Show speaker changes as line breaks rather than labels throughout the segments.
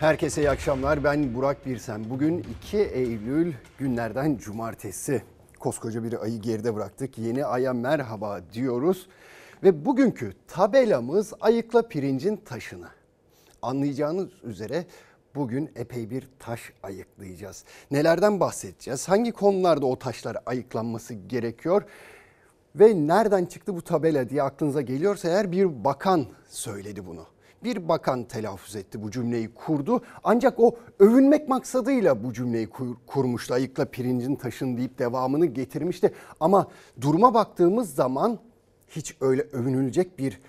Herkese iyi akşamlar. Ben Burak Birsen. Bugün 2 Eylül günlerden cumartesi. Koskoca bir ayı geride bıraktık. Yeni aya merhaba diyoruz. Ve bugünkü tabelamız ayıkla pirincin taşını. Anlayacağınız üzere bugün epey bir taş ayıklayacağız. Nelerden bahsedeceğiz? Hangi konularda o taşlar ayıklanması gerekiyor? Ve nereden çıktı bu tabela diye aklınıza geliyorsa eğer bir bakan söyledi bunu. Bir bakan telaffuz etti bu cümleyi kurdu. Ancak o övünmek maksadıyla bu cümleyi kur, kurmuştu. Ayıkla pirincin taşın deyip devamını getirmişti. Ama duruma baktığımız zaman hiç öyle övünülecek bir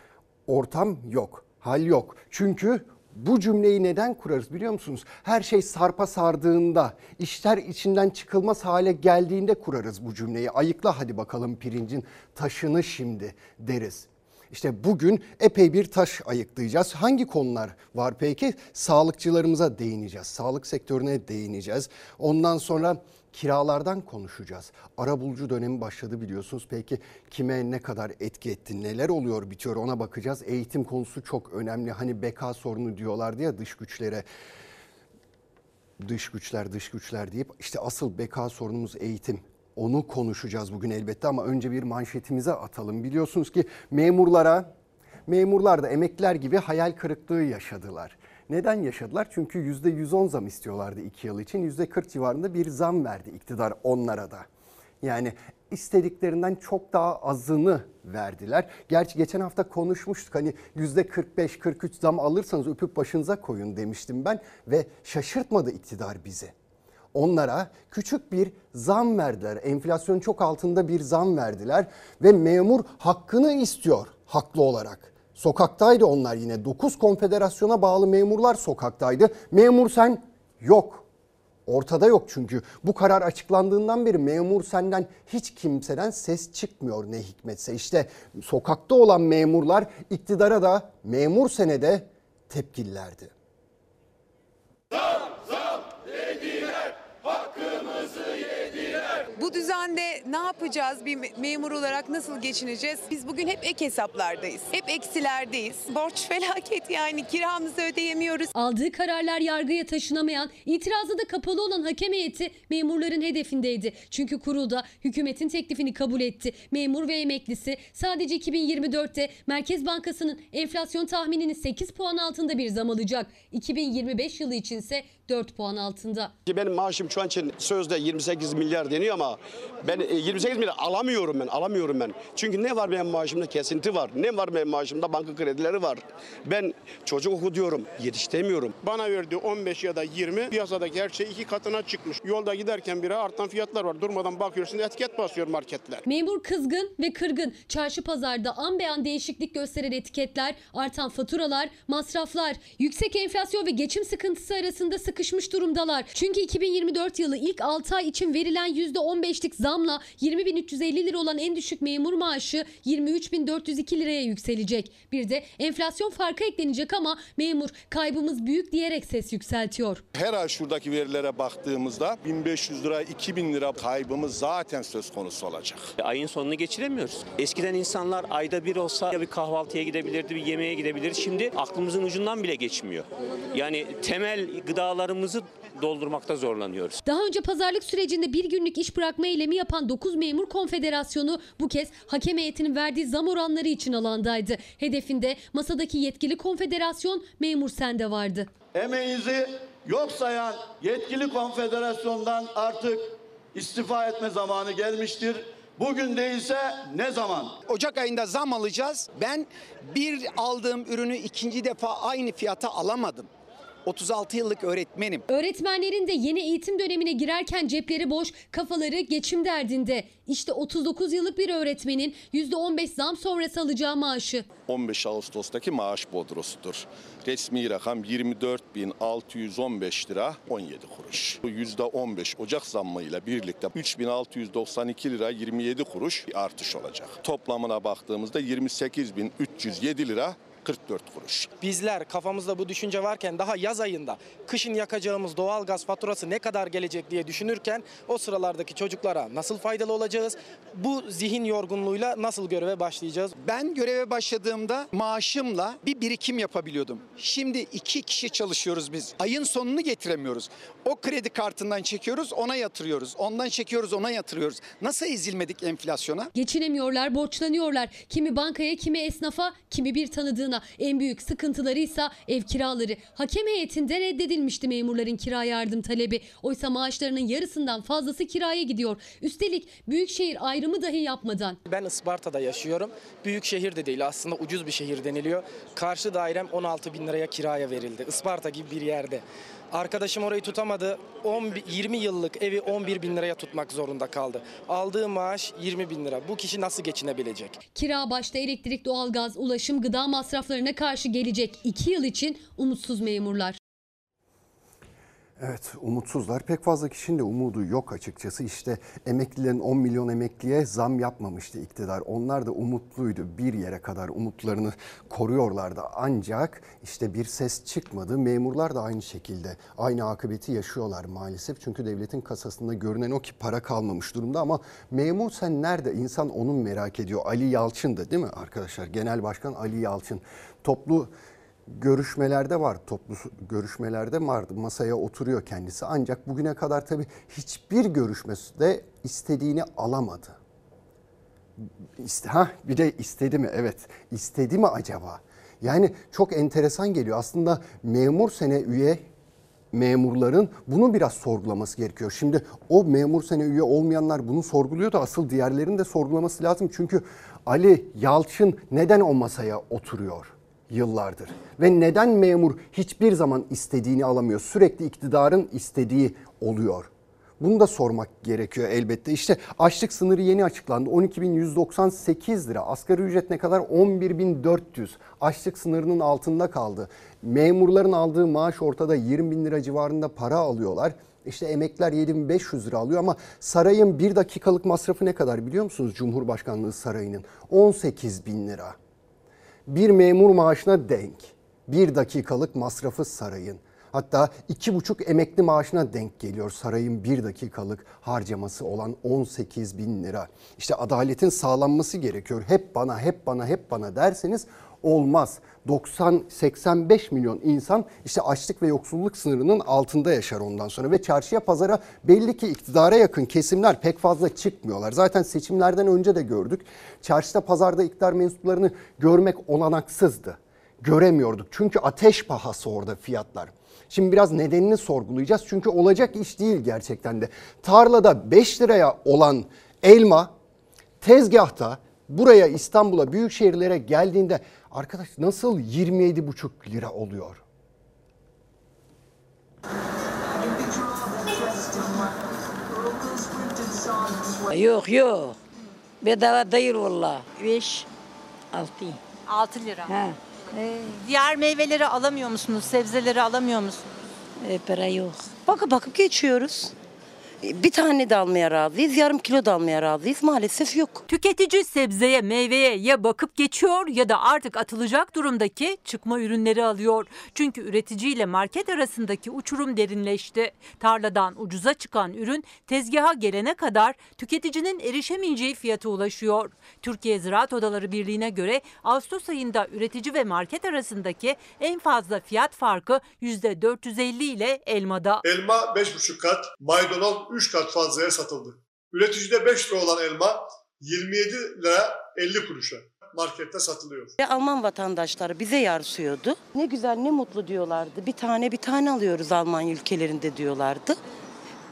ortam yok. Hal yok. Çünkü bu cümleyi neden kurarız biliyor musunuz? Her şey sarpa sardığında, işler içinden çıkılmaz hale geldiğinde kurarız bu cümleyi. Ayıkla hadi bakalım pirincin taşını şimdi deriz. İşte bugün epey bir taş ayıklayacağız. Hangi konular var peki? Sağlıkçılarımıza değineceğiz. Sağlık sektörüne değineceğiz. Ondan sonra kiralardan konuşacağız. Arabulucu dönemi başladı biliyorsunuz. Peki kime ne kadar etki etti, neler oluyor bitiyor ona bakacağız. Eğitim konusu çok önemli. Hani beka sorunu diyorlardı ya dış güçlere dış güçler dış güçler deyip işte asıl beka sorunumuz eğitim. Onu konuşacağız bugün elbette ama önce bir manşetimize atalım. Biliyorsunuz ki memurlara, memurlar da emekliler gibi hayal kırıklığı yaşadılar. Neden yaşadılar? Çünkü %110 zam istiyorlardı 2 yıl için. %40 civarında bir zam verdi iktidar onlara da. Yani istediklerinden çok daha azını verdiler. Gerçi geçen hafta konuşmuştuk hani %45-43 zam alırsanız öpüp başınıza koyun demiştim ben ve şaşırtmadı iktidar bizi onlara küçük bir zam verdiler. Enflasyon çok altında bir zam verdiler ve memur hakkını istiyor haklı olarak. Sokaktaydı onlar yine 9 konfederasyona bağlı memurlar sokaktaydı. Memur sen yok. Ortada yok çünkü bu karar açıklandığından beri memur senden hiç kimseden ses çıkmıyor ne hikmetse. İşte sokakta olan memurlar iktidara da memur senede tepkililerdi.
Bu düzende ne yapacağız? Bir me- memur olarak nasıl geçineceğiz? Biz bugün hep ek hesaplardayız. Hep eksilerdeyiz. Borç felaket yani kiramızı ödeyemiyoruz.
Aldığı kararlar yargıya taşınamayan, itirazı da kapalı olan hakem heyeti memurların hedefindeydi. Çünkü kurulda hükümetin teklifini kabul etti. Memur ve emeklisi sadece 2024'te Merkez Bankası'nın enflasyon tahminini 8 puan altında bir zam alacak. 2025 yılı içinse 4 puan altında.
Ki benim maaşım şu an için sözde 28 milyar deniyor ama ben e, 28 milyar alamıyorum ben, alamıyorum ben. Çünkü ne var benim maaşımda? Kesinti var. Ne var benim maaşımda? Banka kredileri var. Ben çocuk okutuyorum, yetiştiremiyorum.
Bana verdiği 15 ya da 20 piyasadaki her şey iki katına çıkmış. Yolda giderken bire artan fiyatlar var. Durmadan bakıyorsun etiket basıyor marketler.
Memur kızgın ve kırgın. Çarşı pazarda an be an değişiklik gösteren etiketler, artan faturalar, masraflar, yüksek enflasyon ve geçim sıkıntısı arasında sıkışmış durumdalar. Çünkü 2024 yılı ilk 6 ay için verilen %15'lik zamla 20.350 lira olan en düşük memur maaşı 23.402 liraya yükselecek. Bir de enflasyon farkı eklenecek ama memur kaybımız büyük diyerek ses yükseltiyor.
Her ay şuradaki verilere baktığımızda 1500 lira 2000 lira kaybımız zaten söz konusu olacak.
Ayın sonunu geçiremiyoruz. Eskiden insanlar ayda bir olsa ya bir kahvaltıya gidebilirdi, bir yemeğe gidebilirdi. Şimdi aklımızın ucundan bile geçmiyor. Yani temel gıdalarımızı doldurmakta zorlanıyoruz.
Daha önce pazarlık sürecinde bir günlük iş bırakma eylemi yapan 9 memur konfederasyonu bu kez hakem heyetinin verdiği zam oranları için alandaydı. Hedefinde masadaki yetkili konfederasyon memur sende vardı.
emeğinizi yok sayan yetkili konfederasyondan artık istifa etme zamanı gelmiştir. Bugün değilse ne zaman?
Ocak ayında zam alacağız. Ben bir aldığım ürünü ikinci defa aynı fiyata alamadım. 36 yıllık öğretmenim.
Öğretmenlerin de yeni eğitim dönemine girerken cepleri boş, kafaları geçim derdinde. İşte 39 yıllık bir öğretmenin %15 zam sonrası alacağı maaşı.
15 Ağustos'taki maaş bodrosudur. Resmi rakam 24.615 lira 17 kuruş. Bu %15 Ocak zammıyla birlikte 3.692 lira 27 kuruş bir artış olacak. Toplamına baktığımızda 28.307 lira 44 kuruş.
Bizler kafamızda bu düşünce varken daha yaz ayında kışın yakacağımız doğalgaz faturası ne kadar gelecek diye düşünürken o sıralardaki çocuklara nasıl faydalı olacağız? Bu zihin yorgunluğuyla nasıl göreve başlayacağız?
Ben göreve başladığımda maaşımla bir birikim yapabiliyordum. Şimdi iki kişi çalışıyoruz biz. Ayın sonunu getiremiyoruz. O kredi kartından çekiyoruz ona yatırıyoruz. Ondan çekiyoruz ona yatırıyoruz. Nasıl ezilmedik enflasyona?
Geçinemiyorlar, borçlanıyorlar. Kimi bankaya, kimi esnafa, kimi bir tanıdığına. En büyük sıkıntıları ise ev kiraları. Hakem heyetinde reddedilmişti memurların kira yardım talebi. Oysa maaşlarının yarısından fazlası kiraya gidiyor. Üstelik büyükşehir ayrımı dahi yapmadan.
Ben Isparta'da yaşıyorum. Büyük şehir de değil aslında ucuz bir şehir deniliyor. Karşı dairem 16 bin liraya kiraya verildi. Isparta gibi bir yerde. Arkadaşım orayı tutamadı. 10, 20 yıllık evi 11 bin liraya tutmak zorunda kaldı. Aldığı maaş 20 bin lira. Bu kişi nasıl geçinebilecek?
Kira başta elektrik, doğalgaz, ulaşım, gıda masraflarına karşı gelecek 2 yıl için umutsuz memurlar.
Evet umutsuzlar. Pek fazla kişinin de umudu yok açıkçası. İşte emeklilerin 10 milyon emekliye zam yapmamıştı iktidar. Onlar da umutluydu. Bir yere kadar umutlarını koruyorlardı. Ancak işte bir ses çıkmadı. Memurlar da aynı şekilde aynı akıbeti yaşıyorlar maalesef. Çünkü devletin kasasında görünen o ki para kalmamış durumda ama memur sen nerede? İnsan onun merak ediyor. Ali Yalçın da değil mi arkadaşlar? Genel Başkan Ali Yalçın. Toplu görüşmelerde var. Toplu görüşmelerde vardı. Masaya oturuyor kendisi. Ancak bugüne kadar tabii hiçbir görüşmede istediğini alamadı. İste, ha bir de istedi mi? Evet. İstedi mi acaba? Yani çok enteresan geliyor. Aslında memur sene üye memurların bunu biraz sorgulaması gerekiyor. Şimdi o memur sene üye olmayanlar bunu sorguluyor da asıl diğerlerinin de sorgulaması lazım. Çünkü Ali Yalçın neden o masaya oturuyor? Yıllardır. Ve neden memur hiçbir zaman istediğini alamıyor? Sürekli iktidarın istediği oluyor. Bunu da sormak gerekiyor elbette. İşte açlık sınırı yeni açıklandı. 12.198 lira. Asgari ücret ne kadar? 11.400. Açlık sınırının altında kaldı. Memurların aldığı maaş ortada 20 bin lira civarında para alıyorlar. İşte emekler 7500 lira alıyor ama sarayın bir dakikalık masrafı ne kadar biliyor musunuz? Cumhurbaşkanlığı sarayının 18 bin lira bir memur maaşına denk. Bir dakikalık masrafı sarayın. Hatta iki buçuk emekli maaşına denk geliyor sarayın bir dakikalık harcaması olan 18 bin lira. İşte adaletin sağlanması gerekiyor. Hep bana, hep bana, hep bana derseniz olmaz. 90-85 milyon insan işte açlık ve yoksulluk sınırının altında yaşar ondan sonra ve çarşıya pazara belli ki iktidara yakın kesimler pek fazla çıkmıyorlar. Zaten seçimlerden önce de gördük. Çarşıda pazarda iktidar mensuplarını görmek olanaksızdı. Göremiyorduk çünkü ateş pahası orada fiyatlar. Şimdi biraz nedenini sorgulayacağız çünkü olacak iş değil gerçekten de. Tarlada 5 liraya olan elma tezgahta buraya İstanbul'a büyük şehirlere geldiğinde arkadaş nasıl 27,5 lira oluyor?
Yok yok. Bedava değil valla. 5 6.
6 lira.
Ha.
Diğer meyveleri alamıyor musunuz? Sebzeleri alamıyor musunuz?
E, para yok. Bakıp bakıp geçiyoruz. Bir tane de almaya razıyız, yarım kilo da almaya razıyız. Maalesef yok.
Tüketici sebzeye, meyveye ya bakıp geçiyor ya da artık atılacak durumdaki çıkma ürünleri alıyor. Çünkü üretici ile market arasındaki uçurum derinleşti. Tarladan ucuza çıkan ürün tezgaha gelene kadar tüketicinin erişemeyeceği fiyata ulaşıyor. Türkiye Ziraat Odaları Birliği'ne göre Ağustos ayında üretici ve market arasındaki en fazla fiyat farkı %450 ile elmada.
Elma 5,5 kat, maydanoz 3 kat fazlaya satıldı. Üreticide 5 lira olan elma 27 lira 50 kuruşa markette satılıyor.
Alman vatandaşları bize yarsıyordu. Ne güzel ne mutlu diyorlardı. Bir tane bir tane alıyoruz Almanya ülkelerinde diyorlardı.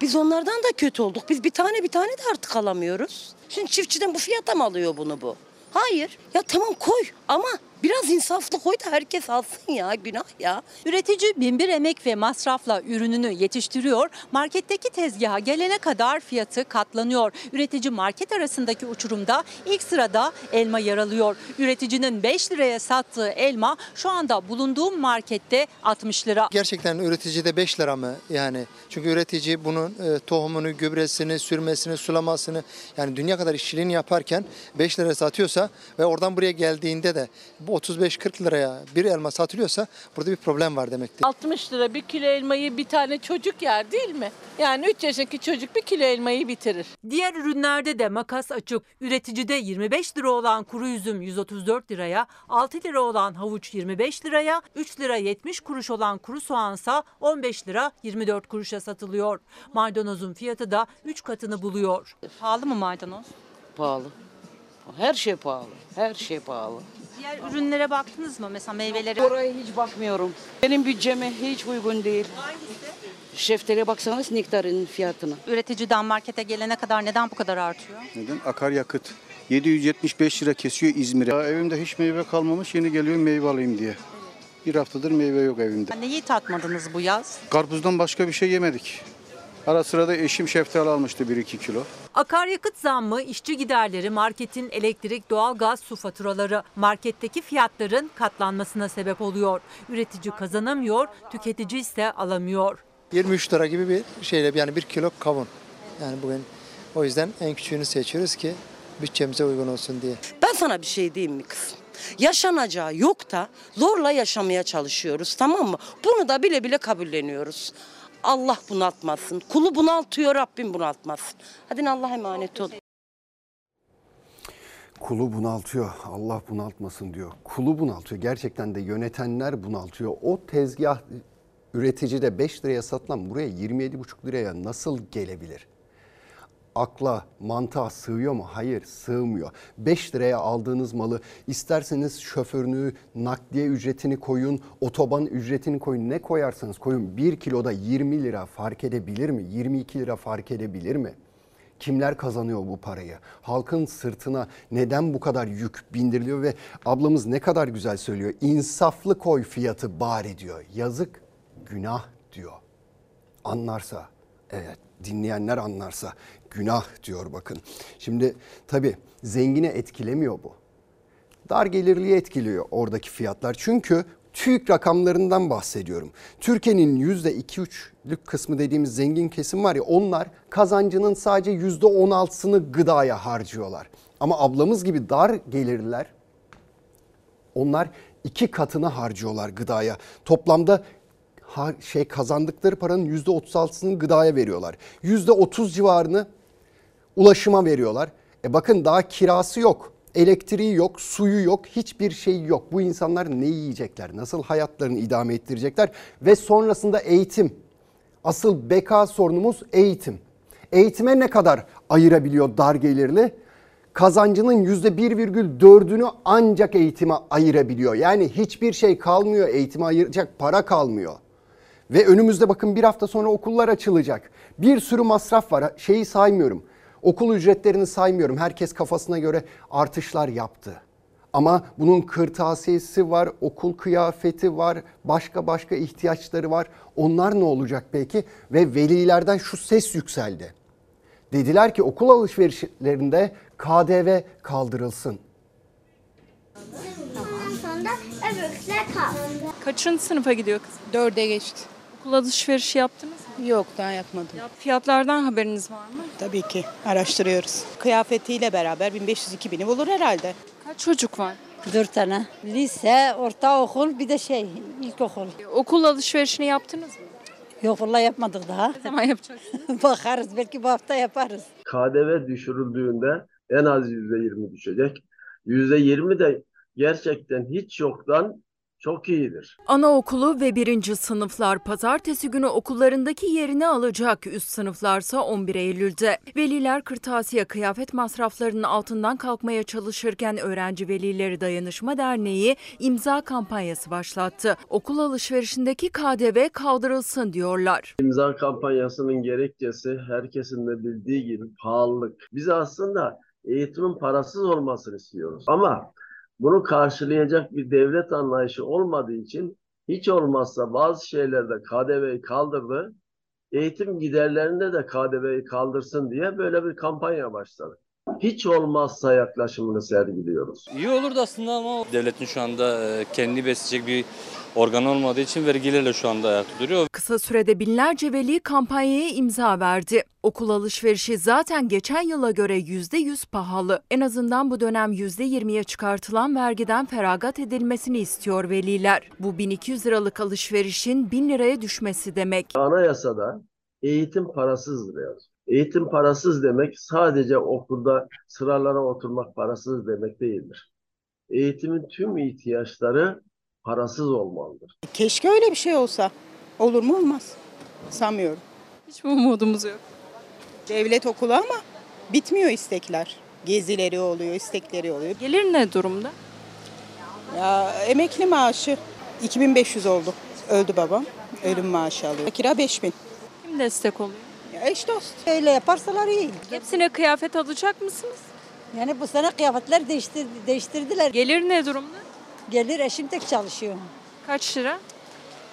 Biz onlardan da kötü olduk. Biz bir tane bir tane de artık alamıyoruz. Şimdi çiftçiden bu fiyata mı alıyor bunu bu? Hayır. Ya tamam koy ama biraz insaflı koy da herkes alsın ya günah ya.
Üretici binbir emek ve masrafla ürününü yetiştiriyor. Marketteki tezgaha gelene kadar fiyatı katlanıyor. Üretici market arasındaki uçurumda ilk sırada elma yer alıyor. Üreticinin 5 liraya sattığı elma şu anda bulunduğum markette 60 lira.
Gerçekten üreticide 5 lira mı? Yani çünkü üretici bunun e, tohumunu, gübresini, sürmesini, sulamasını yani dünya kadar işçiliğini yaparken 5 lira satıyorsa ve oradan buraya geldiğinde de bu 35-40 liraya bir elma satılıyorsa burada bir problem var demektir.
60 lira bir kilo elmayı bir tane çocuk yer değil mi? Yani 3 yaşındaki çocuk bir kilo elmayı bitirir.
Diğer ürünlerde de makas açık. Üreticide 25 lira olan kuru üzüm 134 liraya, 6 lira olan havuç 25 liraya, 3 lira 70 kuruş olan kuru soğansa 15 lira 24 kuruşa satılıyor. Maydanozun fiyatı da 3 katını buluyor.
Pahalı mı maydanoz?
Pahalı. Her şey pahalı. Her şey pahalı.
Diğer ürünlere baktınız mı? Mesela meyvelere.
Oraya hiç bakmıyorum. Benim bütçeme hiç uygun değil. Şeftaliye baksanız nektarın fiyatına.
Üreticiden markete gelene kadar neden bu kadar artıyor?
Neden? Akaryakıt. 775 lira kesiyor İzmir'e. Ya Evimde hiç meyve kalmamış yeni geliyorum meyve alayım diye. Bir haftadır meyve yok evimde.
Neyi tatmadınız bu yaz?
Karpuzdan başka bir şey yemedik. Ara sıra da eşim şeftali almıştı 1-2 kilo.
Akaryakıt zammı, işçi giderleri, marketin elektrik, doğalgaz, su faturaları, marketteki fiyatların katlanmasına sebep oluyor. Üretici kazanamıyor, tüketici ise alamıyor.
23 lira gibi bir şeyle yani bir kilo kavun. Yani bugün o yüzden en küçüğünü seçiyoruz ki bütçemize uygun olsun diye.
Ben sana bir şey diyeyim mi kızım? Yaşanacağı yok da zorla yaşamaya çalışıyoruz tamam mı? Bunu da bile bile kabulleniyoruz. Allah bunaltmasın. Kulu bunaltıyor Rabbim bunaltmasın. Hadi Allah'a emanet olun.
Kulu bunaltıyor. Allah bunaltmasın diyor. Kulu bunaltıyor. Gerçekten de yönetenler bunaltıyor. O tezgah üreticide 5 liraya satılan buraya 27,5 liraya nasıl gelebilir? Akla, mantığa sığıyor mu? Hayır, sığmıyor. 5 liraya aldığınız malı isterseniz şoförünü, nakliye ücretini koyun, otoban ücretini koyun. Ne koyarsanız koyun. 1 kiloda 20 lira fark edebilir mi? 22 lira fark edebilir mi? Kimler kazanıyor bu parayı? Halkın sırtına neden bu kadar yük bindiriliyor ve ablamız ne kadar güzel söylüyor. İnsaflı koy fiyatı bari diyor. Yazık, günah diyor. Anlarsa, evet dinleyenler anlarsa günah diyor bakın. Şimdi tabii zengine etkilemiyor bu. Dar gelirliye etkiliyor oradaki fiyatlar. Çünkü TÜİK rakamlarından bahsediyorum. Türkiye'nin %2-3'lük kısmı dediğimiz zengin kesim var ya onlar kazancının sadece %16'sını gıdaya harcıyorlar. Ama ablamız gibi dar gelirliler onlar iki katını harcıyorlar gıdaya. Toplamda şey kazandıkları paranın %36'sını gıdaya veriyorlar. %30 civarını ulaşıma veriyorlar. E bakın daha kirası yok, elektriği yok, suyu yok, hiçbir şey yok. Bu insanlar ne yiyecekler, nasıl hayatlarını idame ettirecekler ve sonrasında eğitim. Asıl beka sorunumuz eğitim. Eğitime ne kadar ayırabiliyor dar gelirli? Kazancının %1,4'ünü ancak eğitime ayırabiliyor. Yani hiçbir şey kalmıyor, eğitime ayıracak para kalmıyor. Ve önümüzde bakın bir hafta sonra okullar açılacak. Bir sürü masraf var. Şeyi saymıyorum. Okul ücretlerini saymıyorum. Herkes kafasına göre artışlar yaptı. Ama bunun kırtasiyesi var, okul kıyafeti var, başka başka ihtiyaçları var. Onlar ne olacak peki? Ve velilerden şu ses yükseldi. Dediler ki okul alışverişlerinde KDV kaldırılsın.
Sonunda öbürküler kaldı.
Kaçıncı sınıfa gidiyor kız?
Dörde geçti.
Okul alışverişi yaptınız mı?
Yok daha yapmadım.
Fiyatlardan haberiniz var mı?
Tabii ki araştırıyoruz. Kıyafetiyle beraber 1500-2000'i bulur herhalde.
Kaç çocuk var?
Dört tane. Lise, ortaokul bir de şey ilkokul.
Okul alışverişini yaptınız mı?
Yok vallahi yapmadık daha.
Ne zaman yapacaksınız?
Bakarız belki bu hafta yaparız.
KDV düşürüldüğünde en az %20 düşecek. %20 de gerçekten hiç yoktan çok iyidir.
Anaokulu ve birinci sınıflar pazartesi günü okullarındaki yerini alacak. Üst sınıflarsa 11 Eylül'de. Veliler kırtasiye kıyafet masraflarının altından kalkmaya çalışırken Öğrenci Velileri Dayanışma Derneği imza kampanyası başlattı. Okul alışverişindeki KDV kaldırılsın diyorlar.
İmza kampanyasının gerekçesi herkesin de bildiği gibi pahalılık. Biz aslında eğitimin parasız olmasını istiyoruz. Ama bunu karşılayacak bir devlet anlayışı olmadığı için hiç olmazsa bazı şeylerde KDV'yi kaldırdı. Eğitim giderlerinde de KDV'yi kaldırsın diye böyle bir kampanya başladı. Hiç olmazsa yaklaşımını sergiliyoruz.
İyi olurdu aslında ama devletin şu anda e, kendini besleyecek bir organ olmadığı için vergilerle şu anda ayakta duruyor.
Kısa sürede binlerce veli kampanyaya imza verdi. Okul alışverişi zaten geçen yıla göre %100 pahalı. En azından bu dönem %20'ye çıkartılan vergiden feragat edilmesini istiyor veliler. Bu 1200 liralık alışverişin 1000 liraya düşmesi demek.
Anayasada eğitim parasızdır yazıyor. Eğitim parasız demek sadece okulda sıralara oturmak parasız demek değildir. Eğitimin tüm ihtiyaçları parasız olmalıdır.
Keşke öyle bir şey olsa. Olur mu olmaz. Sanmıyorum.
Hiç mi umudumuz yok?
Devlet okulu ama bitmiyor istekler. Gezileri oluyor, istekleri oluyor.
Gelir ne durumda?
Ya emekli maaşı 2500 oldu. Öldü babam. Ölüm maaşı alıyor. Kira 5000.
Kim destek oluyor?
Eş dost.
Öyle yaparsalar iyi.
Hepsine kıyafet alacak mısınız?
Yani bu sene kıyafetler değiştir, değiştirdiler.
Gelir ne durumda?
Gelir eşim tek çalışıyor.
Kaç lira?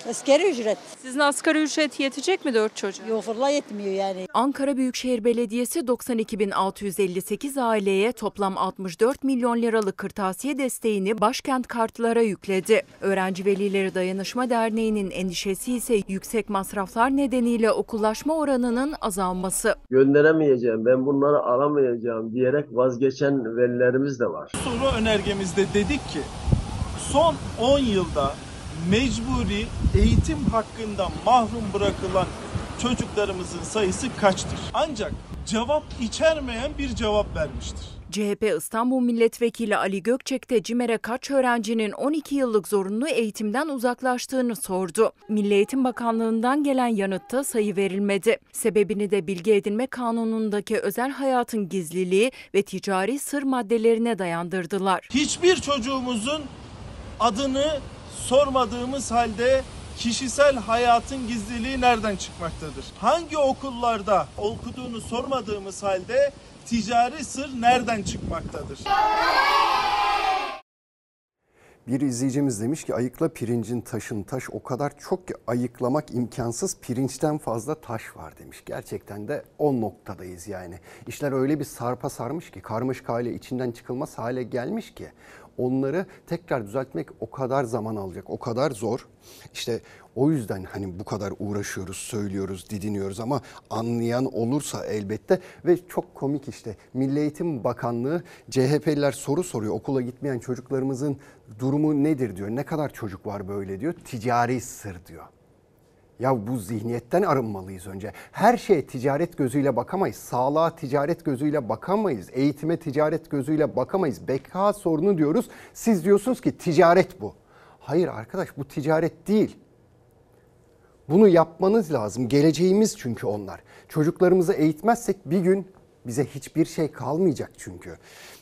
Askeri ücret.
Sizin asgari ücret yetecek mi dört çocuğa?
Yok fırla yetmiyor yani.
Ankara Büyükşehir Belediyesi 92.658 aileye toplam 64 milyon liralık kırtasiye desteğini başkent kartlara yükledi. Öğrenci Velileri Dayanışma Derneği'nin endişesi ise yüksek masraflar nedeniyle okullaşma oranının azalması.
Gönderemeyeceğim, ben bunları alamayacağım diyerek vazgeçen velilerimiz de var.
Soru önergemizde dedik ki son 10 yılda mecburi eğitim hakkından mahrum bırakılan çocuklarımızın sayısı kaçtır? Ancak cevap içermeyen bir cevap vermiştir.
CHP İstanbul Milletvekili Ali Gökçek de CİMER'e kaç öğrencinin 12 yıllık zorunlu eğitimden uzaklaştığını sordu. Milli Eğitim Bakanlığı'ndan gelen yanıtta sayı verilmedi. Sebebini de Bilgi Edinme Kanunu'ndaki özel hayatın gizliliği ve ticari sır maddelerine dayandırdılar.
Hiçbir çocuğumuzun adını sormadığımız halde kişisel hayatın gizliliği nereden çıkmaktadır? Hangi okullarda okuduğunu sormadığımız halde ticari sır nereden çıkmaktadır?
Bir izleyicimiz demiş ki ayıkla pirincin taşın taş o kadar çok ki ayıklamak imkansız pirinçten fazla taş var demiş. Gerçekten de o noktadayız yani. İşler öyle bir sarpa sarmış ki karmaşık hale içinden çıkılmaz hale gelmiş ki onları tekrar düzeltmek o kadar zaman alacak, o kadar zor. İşte o yüzden hani bu kadar uğraşıyoruz, söylüyoruz, didiniyoruz ama anlayan olursa elbette ve çok komik işte Milli Eğitim Bakanlığı CHP'liler soru soruyor. Okula gitmeyen çocuklarımızın durumu nedir diyor. Ne kadar çocuk var böyle diyor. Ticari sır diyor. Ya bu zihniyetten arınmalıyız önce. Her şeye ticaret gözüyle bakamayız. Sağlığa ticaret gözüyle bakamayız. Eğitime ticaret gözüyle bakamayız. Beka sorunu diyoruz. Siz diyorsunuz ki ticaret bu. Hayır arkadaş bu ticaret değil. Bunu yapmanız lazım. Geleceğimiz çünkü onlar. Çocuklarımızı eğitmezsek bir gün bize hiçbir şey kalmayacak çünkü.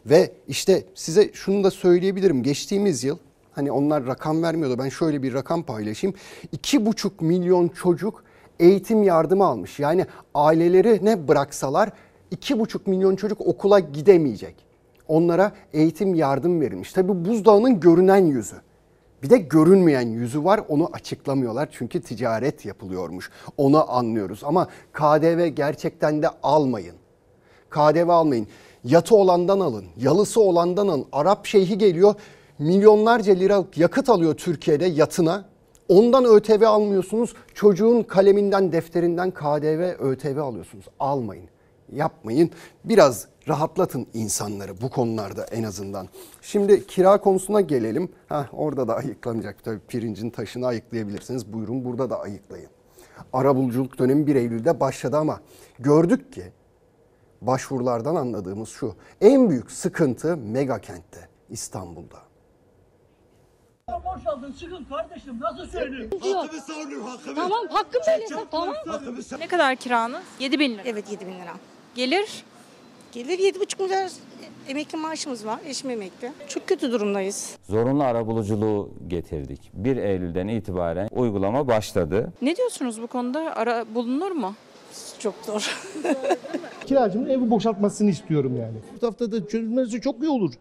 Ve işte size şunu da söyleyebilirim. Geçtiğimiz yıl hani onlar rakam vermiyordu. Ben şöyle bir rakam paylaşayım. 2,5 milyon çocuk eğitim yardımı almış. Yani aileleri ne bıraksalar 2,5 milyon çocuk okula gidemeyecek. Onlara eğitim yardım verilmiş. Tabi buzdağının görünen yüzü. Bir de görünmeyen yüzü var onu açıklamıyorlar çünkü ticaret yapılıyormuş. Onu anlıyoruz ama KDV gerçekten de almayın. KDV almayın. Yatı olandan alın, yalısı olandan alın. Arap şeyhi geliyor milyonlarca liralık yakıt alıyor Türkiye'de yatına. Ondan ÖTV almıyorsunuz. Çocuğun kaleminden, defterinden KDV, ÖTV alıyorsunuz. Almayın. Yapmayın. Biraz rahatlatın insanları bu konularda en azından. Şimdi kira konusuna gelelim. Heh, orada da ayıklanacak. Tabii pirincin taşını ayıklayabilirsiniz. Buyurun burada da ayıklayın. Arabuluculuk dönemi 1 Eylül'de başladı ama gördük ki başvurulardan anladığımız şu. En büyük sıkıntı mega kentte İstanbul'da.
Boşaldın çıkın kardeşim nasıl söyleyeyim?
Hakkımı savunuyorum hakkımı. Tamam hakkım söylesen tamam. Ne kadar kiranız? 7 bin lira.
Evet 7 bin lira.
Gelir?
Gelir 7,5 milyar emekli maaşımız var. Eşim emekli. Çok kötü durumdayız.
Zorunlu arabuluculuğu getirdik. 1 Eylül'den itibaren uygulama başladı.
Ne diyorsunuz bu konuda? Ara bulunur mu?
Çok zor.
Kiracımın evi boşaltmasını istiyorum yani. Bu haftada çözülmesi çok iyi olur.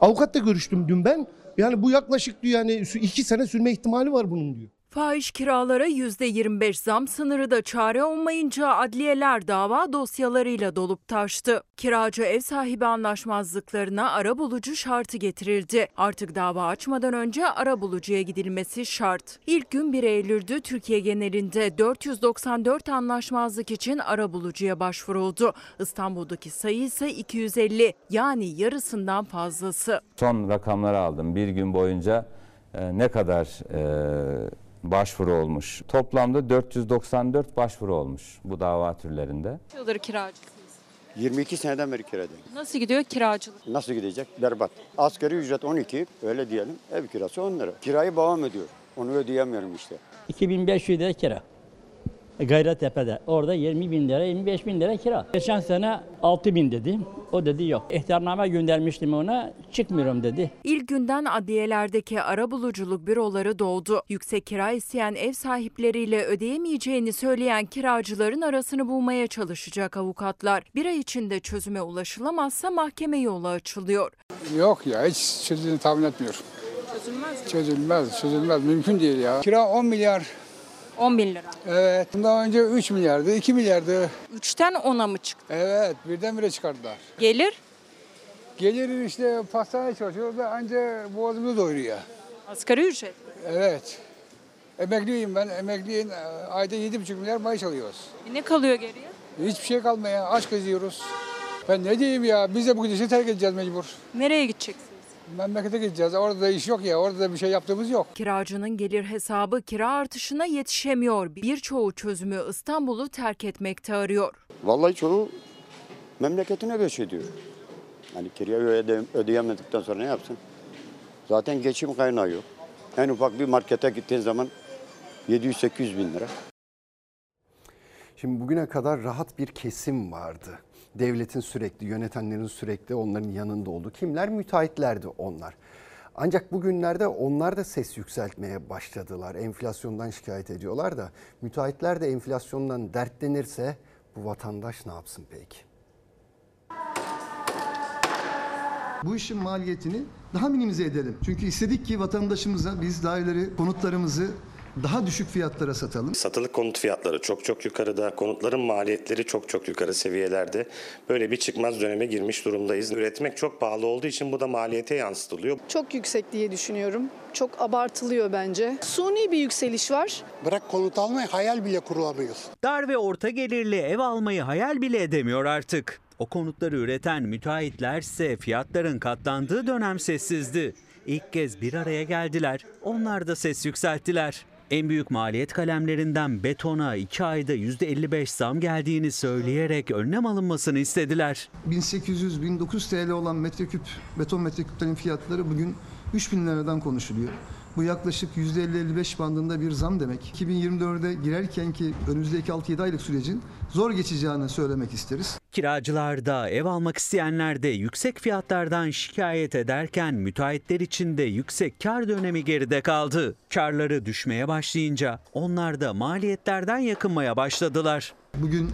Avukatla görüştüm dün ben. Yani bu yaklaşık diyor yani iki sene sürme ihtimali var bunun diyor.
Fahiş kiralara %25 zam sınırı da çare olmayınca adliyeler dava dosyalarıyla dolup taştı. Kiracı ev sahibi anlaşmazlıklarına arabulucu şartı getirildi. Artık dava açmadan önce arabulucuya gidilmesi şart. İlk gün 1 Eylül'dü Türkiye genelinde 494 anlaşmazlık için arabulucuya başvuruldu. İstanbul'daki sayı ise 250 yani yarısından fazlası.
Son rakamları aldım. Bir gün boyunca e, ne kadar e, başvuru olmuş? Toplamda 494 başvuru olmuş bu dava türlerinde.
Yıldır kiracısınız.
22 seneden beri kiradayım.
Nasıl gidiyor kiracılık?
Nasıl gidecek? Berbat. Asgari ücret 12, öyle diyelim. Ev kirası 10 lira. Kirayı babam ödüyor. Onu ödeyemiyorum işte.
2500 lira kira. Gayrettepe'de. Orada 20 bin lira, 25 bin lira kira. Geçen sene 6 bin dedi. O dedi yok. İhtarname göndermiştim ona. Çıkmıyorum dedi.
İlk günden adliyelerdeki arabuluculuk büroları doldu. Yüksek kira isteyen ev sahipleriyle ödeyemeyeceğini söyleyen kiracıların arasını bulmaya çalışacak avukatlar. Bir ay içinde çözüme ulaşılamazsa mahkeme yolu açılıyor.
Yok ya hiç çözümünü tahmin etmiyorum.
Çözülmez mi?
Çözülmez, çözülmez. Mümkün değil ya. Kira 10 milyar.
10 bin lira.
Evet. Bundan önce 3 milyardı, 2 milyardı.
3'ten 10'a mı çıktı?
Evet, birdenbire çıkardılar.
Gelir?
Gelir işte pastaneye çalışıyor da anca boğazımızı doyuruyor.
Asgari ücret.
Evet. Emekliyim ben. Emekliyim. Ayda 7,5 milyar maaş alıyoruz.
E ne kalıyor geriye?
Hiçbir şey kalmıyor. Aç geziyoruz. Ben ne diyeyim ya? Biz de bu gidişi terk edeceğiz mecbur.
Nereye gideceksiniz?
Memlekete gideceğiz. Orada da iş yok ya. Orada da bir şey yaptığımız yok.
Kiracının gelir hesabı kira artışına yetişemiyor. Birçoğu çözümü İstanbul'u terk etmekte arıyor.
Vallahi çoğu memleketine göç ediyor. Hani kirayı öde, ödeyemedikten sonra ne yapsın? Zaten geçim kaynağı yok. En ufak bir markete gittiğin zaman 700-800 bin lira.
Şimdi bugüne kadar rahat bir kesim vardı. Devletin sürekli, yönetenlerin sürekli onların yanında olduğu. Kimler? Müteahhitlerdi onlar. Ancak bugünlerde onlar da ses yükseltmeye başladılar. Enflasyondan şikayet ediyorlar da müteahhitler de enflasyondan dertlenirse bu vatandaş ne yapsın peki?
Bu işin maliyetini daha minimize edelim. Çünkü istedik ki vatandaşımıza biz daireleri, konutlarımızı daha düşük fiyatlara satalım.
Satılık konut fiyatları çok çok yukarıda, konutların maliyetleri çok çok yukarı seviyelerde. Böyle bir çıkmaz döneme girmiş durumdayız. Üretmek çok pahalı olduğu için bu da maliyete yansıtılıyor.
Çok yüksek diye düşünüyorum. Çok abartılıyor bence. Suni bir yükseliş var.
Bırak konut almayı hayal bile kuramıyoruz.
Dar ve orta gelirli ev almayı hayal bile edemiyor artık. O konutları üreten müteahhitler ise fiyatların katlandığı dönem sessizdi. İlk kez bir araya geldiler. Onlar da ses yükselttiler. En büyük maliyet kalemlerinden betona 2 ayda %55 zam geldiğini söyleyerek önlem alınmasını istediler.
1800-1900 TL olan metreküp beton metreküplerin fiyatları bugün 3000 liradan konuşuluyor. Bu yaklaşık %50-55 bandında bir zam demek. 2024'e girerken ki önümüzdeki 6-7 aylık sürecin zor geçeceğini söylemek isteriz.
Kiracılar da ev almak isteyenler de yüksek fiyatlardan şikayet ederken müteahhitler için de yüksek kar dönemi geride kaldı. Karları düşmeye başlayınca onlar da maliyetlerden yakınmaya başladılar.
Bugün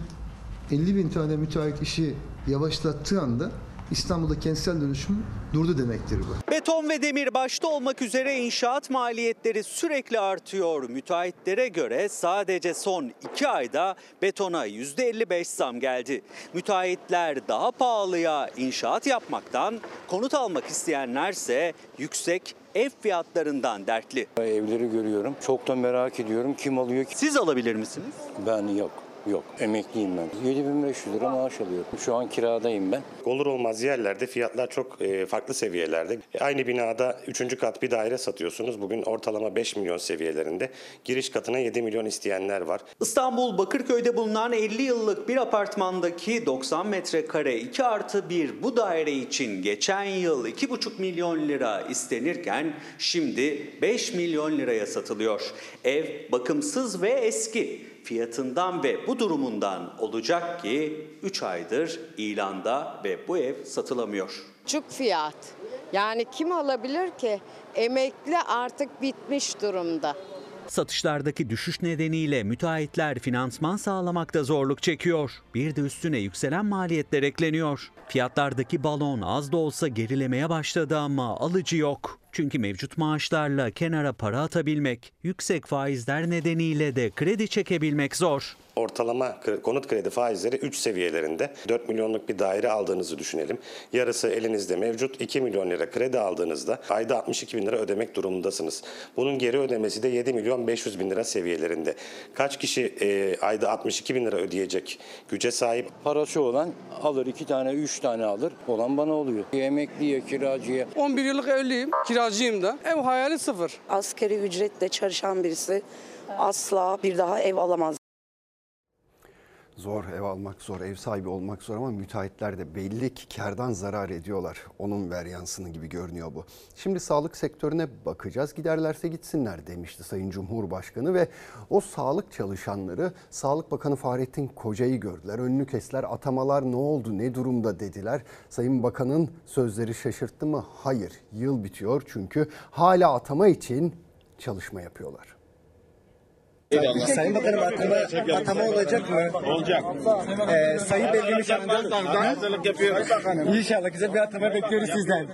50 bin tane müteahhit işi yavaşlattığı anda İstanbul'da kentsel dönüşüm durdu demektir bu.
Beton ve demir başta olmak üzere inşaat maliyetleri sürekli artıyor. Müteahhitlere göre sadece son 2 ayda betona %55 zam geldi. Müteahhitler daha pahalıya inşaat yapmaktan, konut almak isteyenlerse yüksek ev fiyatlarından dertli.
Evleri görüyorum. Çok da merak ediyorum. Kim alıyor ki?
Siz alabilir misiniz?
Ben yok. Yok. Emekliyim ben. 7500 lira maaş alıyorum. Şu an kiradayım ben.
Olur olmaz yerlerde fiyatlar çok e, farklı seviyelerde. E, Aynı binada 3. kat bir daire satıyorsunuz. Bugün ortalama 5 milyon seviyelerinde. Giriş katına 7 milyon isteyenler var.
İstanbul Bakırköy'de bulunan 50 yıllık bir apartmandaki 90 metrekare 2 artı 1 bu daire için geçen yıl 2,5 milyon lira istenirken şimdi 5 milyon liraya satılıyor. Ev bakımsız ve eski. Fiyatından ve bu durumundan olacak ki 3 aydır ilanda ve bu ev satılamıyor.
Küçük fiyat. Yani kim alabilir ki? Emekli artık bitmiş durumda.
Satışlardaki düşüş nedeniyle müteahhitler finansman sağlamakta zorluk çekiyor. Bir de üstüne yükselen maliyetler ekleniyor. Fiyatlardaki balon az da olsa gerilemeye başladı ama alıcı yok. Çünkü mevcut maaşlarla kenara para atabilmek, yüksek faizler nedeniyle de kredi çekebilmek zor.
Ortalama konut kredi faizleri 3 seviyelerinde. 4 milyonluk bir daire aldığınızı düşünelim. Yarısı elinizde mevcut 2 milyon lira kredi aldığınızda ayda 62 bin lira ödemek durumundasınız. Bunun geri ödemesi de 7 milyon 500 bin lira seviyelerinde. Kaç kişi e, ayda 62 bin lira ödeyecek güce sahip?
Parası olan alır iki tane, üç tane alır. Olan bana oluyor. Emekliye, kiracıya.
11 yıllık evliyim, kiracıyım da. Ev hayali sıfır.
Asgari ücretle çalışan birisi asla bir daha ev alamaz.
Zor ev almak zor, ev sahibi olmak zor ama müteahhitler de belli ki kardan zarar ediyorlar. Onun veryansını gibi görünüyor bu. Şimdi sağlık sektörüne bakacağız. Giderlerse gitsinler demişti Sayın Cumhurbaşkanı ve o sağlık çalışanları Sağlık Bakanı Fahrettin Koca'yı gördüler. Önünü kestiler. Atamalar ne oldu, ne durumda dediler. Sayın Bakan'ın sözleri şaşırttı mı? Hayır. Yıl bitiyor çünkü hala atama için çalışma yapıyorlar.
Sayın Bakanım atama, atama olacak mı? Olacak. Ee, Sayın anda hazırlık yapıyoruz. İnşallah güzel bir atama bekliyoruz sizden.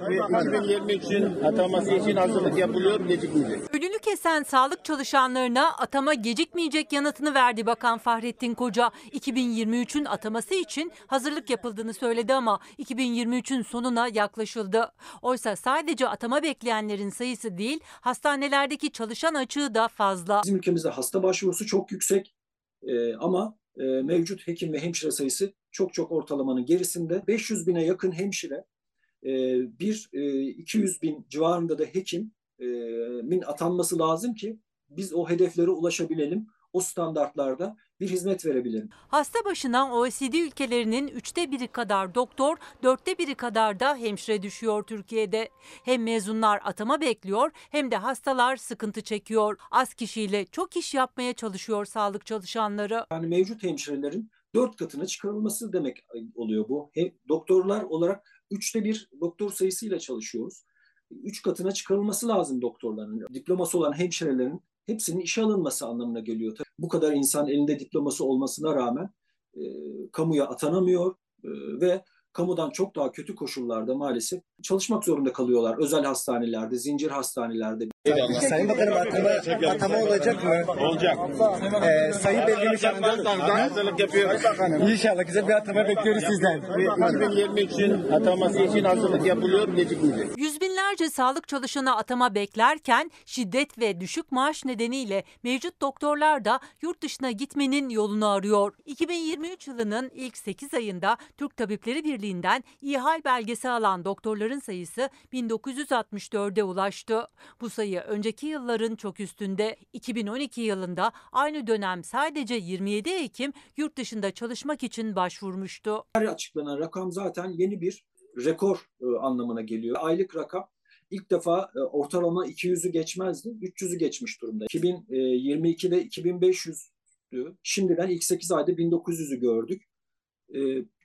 2020 için ataması için hazırlık yapılıyor, gecikmeyecek.
Önünü kesen sağlık çalışanlarına atama gecikmeyecek yanıtını verdi Bakan Fahrettin Koca. 2023'ün ataması için hazırlık yapıldığını söyledi ama 2023'ün sonuna yaklaşıldı. Oysa sadece atama bekleyenlerin sayısı değil, hastanelerdeki çalışan açığı da fazla.
Bizim ülkemizde hasta başvurusu çok yüksek Ee, ama e, mevcut hekim ve hemşire sayısı çok çok ortalamanın gerisinde. 500 bine yakın hemşire, e, bir e, 200 bin civarında da hekimin atanması lazım ki biz o hedeflere ulaşabilelim. O standartlarda bir hizmet verebilelim.
Hasta başına OECD ülkelerinin üçte biri kadar doktor, dörtte biri kadar da hemşire düşüyor Türkiye'de. Hem mezunlar atama bekliyor hem de hastalar sıkıntı çekiyor. Az kişiyle çok iş yapmaya çalışıyor sağlık çalışanları.
Yani mevcut hemşirelerin dört katına çıkarılması demek oluyor bu. He, doktorlar olarak üçte bir doktor sayısıyla çalışıyoruz. Üç katına çıkarılması lazım doktorların. Diploması olan hemşirelerin hepsinin işe alınması anlamına geliyor. Tabii bu kadar insan elinde diploması olmasına rağmen e, kamuya atanamıyor e, ve kamudan çok daha kötü koşullarda maalesef çalışmak zorunda kalıyorlar. Özel hastanelerde, zincir hastanelerde.
Sayın Bakanım atama, atama olacak mı? Olacak. Ee, Sayın Belgin yapıyoruz. İnşallah güzel bir atama bekliyoruz sizden. 2020 için ataması için hazırlık yapılıyor, gecikmeyecek.
Yüz binlerce sağlık çalışanı atama beklerken şiddet ve düşük maaş nedeniyle mevcut doktorlar da yurt dışına gitmenin yolunu arıyor. 2023 yılının ilk 8 ayında Türk Tabipleri Birliği'nden ihal belgesi alan doktorların sayısı 1964'e ulaştı. Bu sayı önceki yılların çok üstünde. 2012 yılında aynı dönem sadece 27 hekim yurt dışında çalışmak için başvurmuştu.
Her açıklanan rakam zaten yeni bir rekor e, anlamına geliyor. Aylık rakam ilk defa e, ortalama 200'ü geçmezdi, 300'ü geçmiş durumda. 2022'de 2500'dü. Şimdiden ilk 8 ayda 1900'ü gördük. E,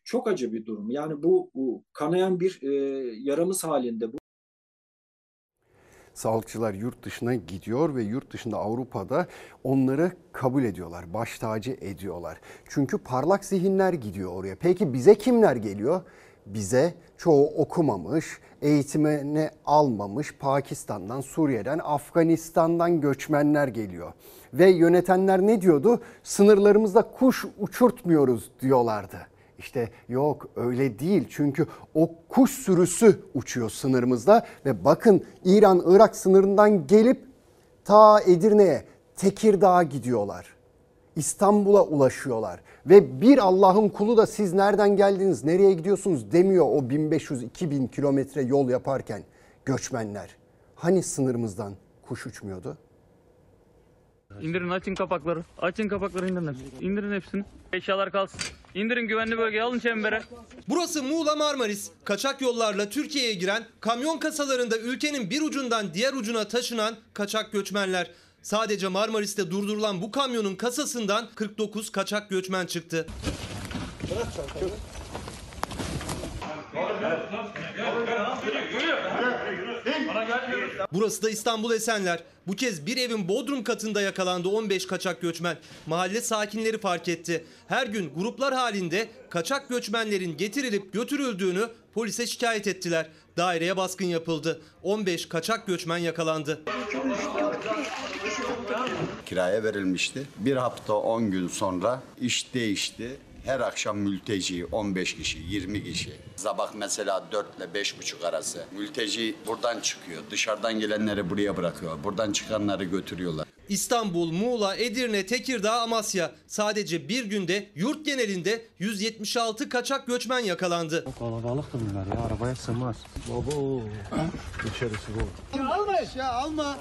çok acı bir durum. Yani bu, bu kanayan bir e, yaramız halinde. Bu
Sağlıkçılar yurt dışına gidiyor ve yurt dışında Avrupa'da onları kabul ediyorlar, baş tacı ediyorlar. Çünkü parlak zihinler gidiyor oraya. Peki bize kimler geliyor? Bize çoğu okumamış, eğitimini almamış Pakistan'dan, Suriye'den, Afganistan'dan göçmenler geliyor. Ve yönetenler ne diyordu? Sınırlarımızda kuş uçurtmuyoruz diyorlardı. İşte yok öyle değil çünkü o kuş sürüsü uçuyor sınırımızda ve bakın İran-Irak sınırından gelip ta Edirne'ye, Tekirdağ'a gidiyorlar. İstanbul'a ulaşıyorlar ve bir Allah'ın kulu da siz nereden geldiniz, nereye gidiyorsunuz demiyor o 1500-2000 kilometre yol yaparken göçmenler. Hani sınırımızdan kuş uçmuyordu?
İndirin açın kapakları. Açın kapakları indirin hepsini. İndirin hepsini. Eşyalar kalsın. İndirin güvenli bölgeye alın çembere.
Burası Muğla Marmaris. Kaçak yollarla Türkiye'ye giren kamyon kasalarında ülkenin bir ucundan diğer ucuna taşınan kaçak göçmenler. Sadece Marmaris'te durdurulan bu kamyonun kasasından 49 kaçak göçmen çıktı. Burası da İstanbul Esenler. Bu kez bir evin bodrum katında yakalandı 15 kaçak göçmen. Mahalle sakinleri fark etti. Her gün gruplar halinde kaçak göçmenlerin getirilip götürüldüğünü polise şikayet ettiler. Daireye baskın yapıldı. 15 kaçak göçmen yakalandı.
kiraya verilmişti. Bir hafta 10 gün sonra iş değişti. Her akşam mülteci 15 kişi, 20 kişi. Sabah mesela 4 ile 5.30 arası. Mülteci buradan çıkıyor. Dışarıdan gelenleri buraya bırakıyor. Buradan çıkanları götürüyorlar.
İstanbul, Muğla, Edirne, Tekirdağ, Amasya. Sadece bir günde yurt genelinde 176 kaçak göçmen yakalandı.
Kalabalıktı bunlar ya arabaya sığmaz. Baba içerisi bu.
Alma ya alma.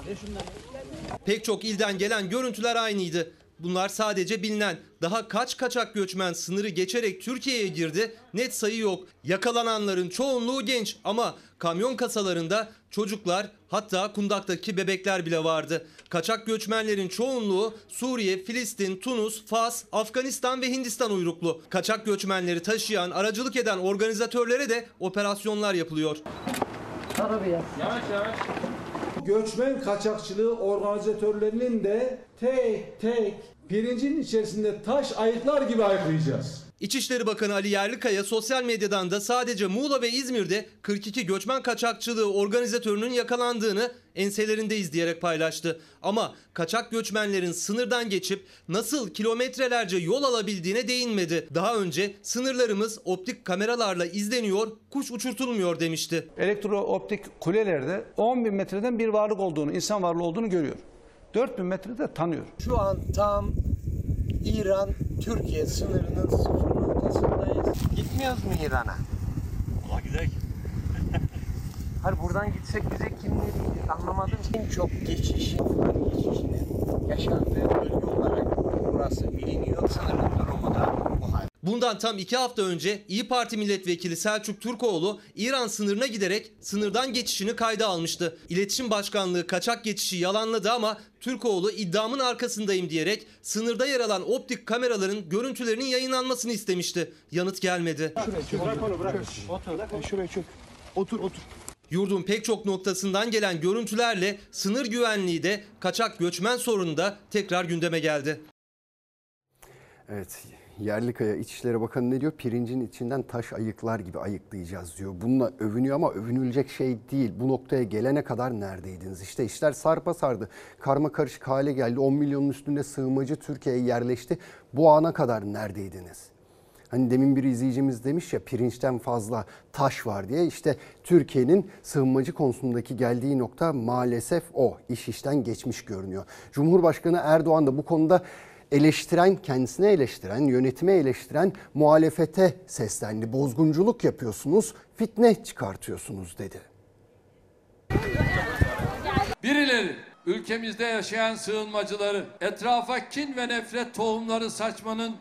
Pek çok ilden gelen görüntüler aynıydı. Bunlar sadece bilinen. Daha kaç kaçak göçmen sınırı geçerek Türkiye'ye girdi net sayı yok. Yakalananların çoğunluğu genç ama kamyon kasalarında çocuklar hatta kundaktaki bebekler bile vardı. Kaçak göçmenlerin çoğunluğu Suriye, Filistin, Tunus, Fas, Afganistan ve Hindistan uyruklu. Kaçak göçmenleri taşıyan, aracılık eden organizatörlere de operasyonlar yapılıyor.
Yavaş yavaş.
Göçmen kaçakçılığı organizatörlerinin de tek tek pirincin içerisinde taş ayıklar gibi ayıklayacağız.
İçişleri Bakanı Ali Yerlikaya sosyal medyadan da sadece Muğla ve İzmir'de 42 göçmen kaçakçılığı organizatörünün yakalandığını enselerindeyiz diyerek paylaştı. Ama kaçak göçmenlerin sınırdan geçip nasıl kilometrelerce yol alabildiğine değinmedi. Daha önce sınırlarımız optik kameralarla izleniyor, kuş uçurtulmuyor demişti.
Elektro optik kulelerde 10 bin metreden bir varlık olduğunu, insan varlığı olduğunu görüyor. 4 bin metrede tanıyor.
Şu an tam İran-Türkiye sınırının sıfır noktasındayız. Gitmiyoruz mu İran'a?
Valla gidelim.
Hayır buradan gitsek bize kim verecek anlamadım. En çok geçişin, Afgan geçişinin yaşandığı bölge olarak burası biliniyor. Sınırın durumu da bu hal.
Bundan tam iki hafta önce İyi Parti milletvekili Selçuk Türkoğlu İran sınırına giderek sınırdan geçişini kayda almıştı. İletişim Başkanlığı kaçak geçişi yalanladı ama Türkoğlu iddiamın arkasındayım diyerek sınırda yer alan optik kameraların görüntülerinin yayınlanmasını istemişti. Yanıt gelmedi.
Bırak onu bırak. Otur. Şuraya çök. Otur otur.
Yurdun pek çok noktasından gelen görüntülerle sınır güvenliği de kaçak göçmen sorunu da tekrar gündeme geldi.
Evet, Yerlikaya İçişleri Bakanı ne diyor? Pirincin içinden taş ayıklar gibi ayıklayacağız diyor. Bununla övünüyor ama övünülecek şey değil. Bu noktaya gelene kadar neredeydiniz? İşte işler sarpa sardı. Karma karışık hale geldi. 10 milyonun üstünde sığınmacı Türkiye'ye yerleşti. Bu ana kadar neredeydiniz? Hani demin bir izleyicimiz demiş ya pirinçten fazla taş var diye. İşte Türkiye'nin sığınmacı konusundaki geldiği nokta maalesef o. İş işten geçmiş görünüyor. Cumhurbaşkanı Erdoğan da bu konuda eleştiren, kendisine eleştiren, yönetime eleştiren muhalefete seslendi. Bozgunculuk yapıyorsunuz, fitne çıkartıyorsunuz dedi.
Birileri ülkemizde yaşayan sığınmacıları etrafa kin ve nefret tohumları saçmanın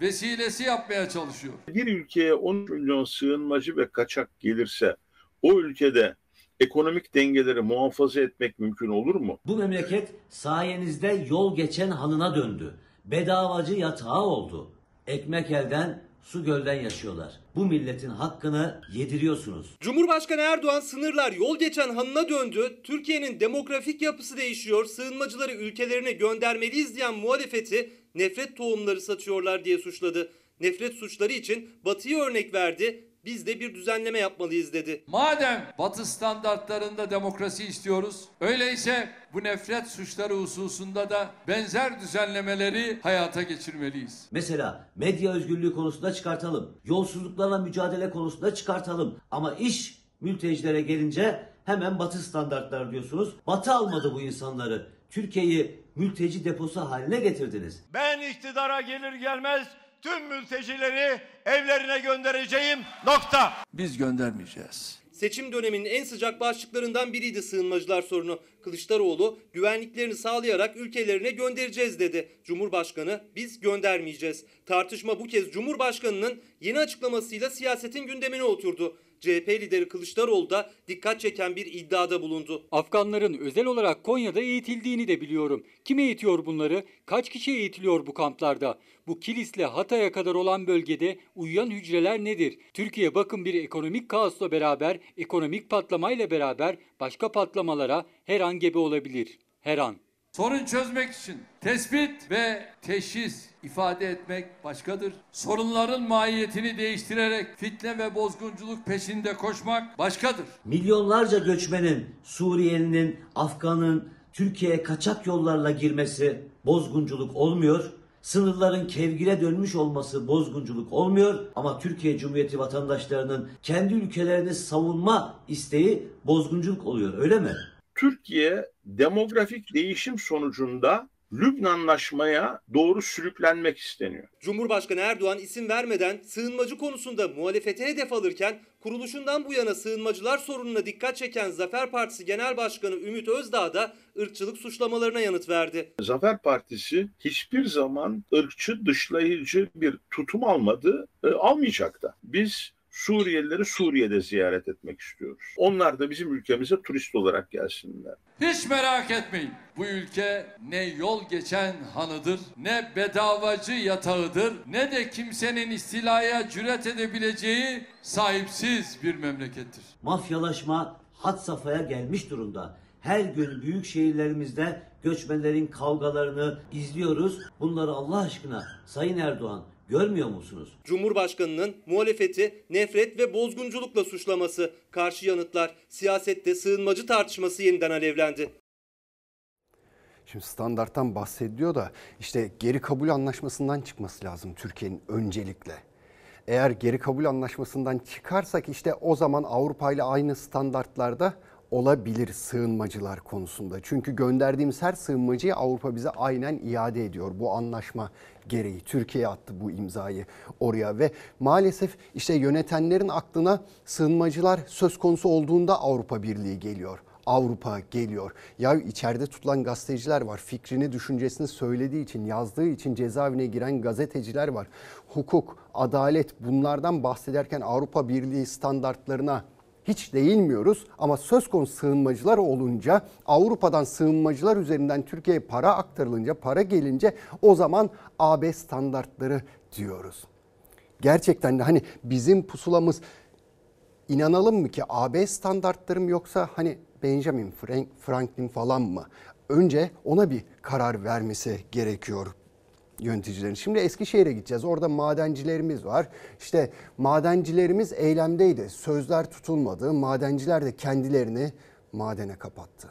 vesilesi yapmaya çalışıyor.
Bir ülkeye 10 milyon sığınmacı ve kaçak gelirse o ülkede ekonomik dengeleri muhafaza etmek mümkün olur mu?
Bu memleket sayenizde yol geçen hanına döndü. Bedavacı yatağı oldu. Ekmek elden, su gölden yaşıyorlar. Bu milletin hakkını yediriyorsunuz.
Cumhurbaşkanı Erdoğan sınırlar yol geçen hanına döndü. Türkiye'nin demografik yapısı değişiyor. Sığınmacıları ülkelerine göndermeliyiz diyen muhalefeti nefret tohumları satıyorlar diye suçladı. Nefret suçları için Batı'yı örnek verdi. Biz de bir düzenleme yapmalıyız dedi.
Madem Batı standartlarında demokrasi istiyoruz, öyleyse bu nefret suçları hususunda da benzer düzenlemeleri hayata geçirmeliyiz.
Mesela medya özgürlüğü konusunda çıkartalım. Yolsuzluklarla mücadele konusunda çıkartalım. Ama iş mültecilere gelince hemen batı standartları diyorsunuz. Batı almadı bu insanları. Türkiye'yi mülteci deposu haline getirdiniz.
Ben iktidara gelir gelmez tüm mültecileri evlerine göndereceğim. Nokta.
Biz göndermeyeceğiz.
Seçim döneminin en sıcak başlıklarından biriydi sığınmacılar sorunu. Kılıçdaroğlu güvenliklerini sağlayarak ülkelerine göndereceğiz dedi. Cumhurbaşkanı biz göndermeyeceğiz. Tartışma bu kez Cumhurbaşkanı'nın yeni açıklamasıyla siyasetin gündemine oturdu. CHP lideri Kılıçdaroğlu da dikkat çeken bir iddiada bulundu.
Afganların özel olarak Konya'da eğitildiğini de biliyorum. Kim eğitiyor bunları? Kaç kişi eğitiliyor bu kamplarda? Bu Kilis'le Hatay'a kadar olan bölgede uyuyan hücreler nedir? Türkiye bakın bir ekonomik kaosla beraber, ekonomik patlamayla beraber başka patlamalara her an gebe olabilir. Her an.
Sorun çözmek için tespit ve teşhis ifade etmek başkadır. Sorunların mahiyetini değiştirerek fitne ve bozgunculuk peşinde koşmak başkadır.
Milyonlarca göçmenin, Suriyelinin, Afgan'ın Türkiye'ye kaçak yollarla girmesi bozgunculuk olmuyor. Sınırların kevgire dönmüş olması bozgunculuk olmuyor ama Türkiye Cumhuriyeti vatandaşlarının kendi ülkelerini savunma isteği bozgunculuk oluyor öyle mi?
Türkiye demografik değişim sonucunda Lübnanlaşmaya doğru sürüklenmek isteniyor.
Cumhurbaşkanı Erdoğan isim vermeden sığınmacı konusunda muhalefete hedef alırken kuruluşundan bu yana sığınmacılar sorununa dikkat çeken Zafer Partisi Genel Başkanı Ümit Özdağ da ırkçılık suçlamalarına yanıt verdi.
Zafer Partisi hiçbir zaman ırkçı, dışlayıcı bir tutum almadı, e, almayacak da. Biz Suriyelileri Suriye'de ziyaret etmek istiyoruz. Onlar da bizim ülkemize turist olarak gelsinler.
Hiç merak etmeyin. Bu ülke ne yol geçen hanıdır, ne bedavacı yatağıdır, ne de kimsenin istilaya cüret edebileceği sahipsiz bir memlekettir.
Mafyalaşma had safhaya gelmiş durumda. Her gün büyük şehirlerimizde göçmenlerin kavgalarını izliyoruz. Bunları Allah aşkına Sayın Erdoğan görmüyor musunuz?
Cumhurbaşkanının muhalefeti nefret ve bozgunculukla suçlaması, karşı yanıtlar, siyasette sığınmacı tartışması yeniden alevlendi.
Şimdi standarttan bahsediyor da işte geri kabul anlaşmasından çıkması lazım Türkiye'nin öncelikle. Eğer geri kabul anlaşmasından çıkarsak işte o zaman Avrupa ile aynı standartlarda olabilir sığınmacılar konusunda. Çünkü gönderdiğimiz her sığınmacıyı Avrupa bize aynen iade ediyor. Bu anlaşma gereği Türkiye attı bu imzayı oraya ve maalesef işte yönetenlerin aklına sığınmacılar söz konusu olduğunda Avrupa Birliği geliyor. Avrupa geliyor. Ya içeride tutulan gazeteciler var. Fikrini, düşüncesini söylediği için, yazdığı için cezaevine giren gazeteciler var. Hukuk, adalet bunlardan bahsederken Avrupa Birliği standartlarına hiç değinmiyoruz ama söz konusu sığınmacılar olunca Avrupa'dan sığınmacılar üzerinden Türkiye'ye para aktarılınca, para gelince o zaman AB standartları diyoruz. Gerçekten de hani bizim pusulamız inanalım mı ki AB standartları mı yoksa hani Benjamin Franklin falan mı? Önce ona bir karar vermesi gerekiyor yöneticilerin. Şimdi Eskişehir'e gideceğiz. Orada madencilerimiz var. İşte madencilerimiz eylemdeydi. Sözler tutulmadı. Madenciler de kendilerini madene kapattı.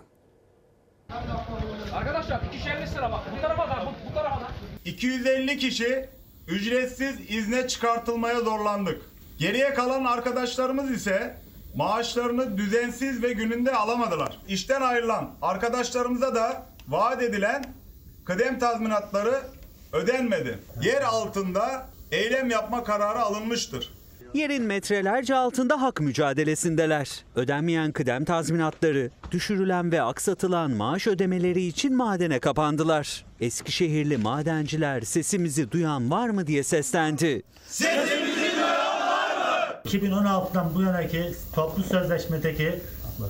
Arkadaşlar 250 lira bak. Bu tarafa da bu, bu tarafa da.
250 kişi ücretsiz izne çıkartılmaya zorlandık. Geriye kalan arkadaşlarımız ise maaşlarını düzensiz ve gününde alamadılar. İşten ayrılan arkadaşlarımıza da vaat edilen kıdem tazminatları ödenmedi. Yer altında eylem yapma kararı alınmıştır.
Yerin metrelerce altında hak mücadelesindeler. Ödenmeyen kıdem tazminatları, düşürülen ve aksatılan maaş ödemeleri için madene kapandılar. Eskişehirli madenciler sesimizi duyan var mı diye seslendi.
Sesimizi duyan var mı?
2016'dan bu yanaki toplu sözleşmedeki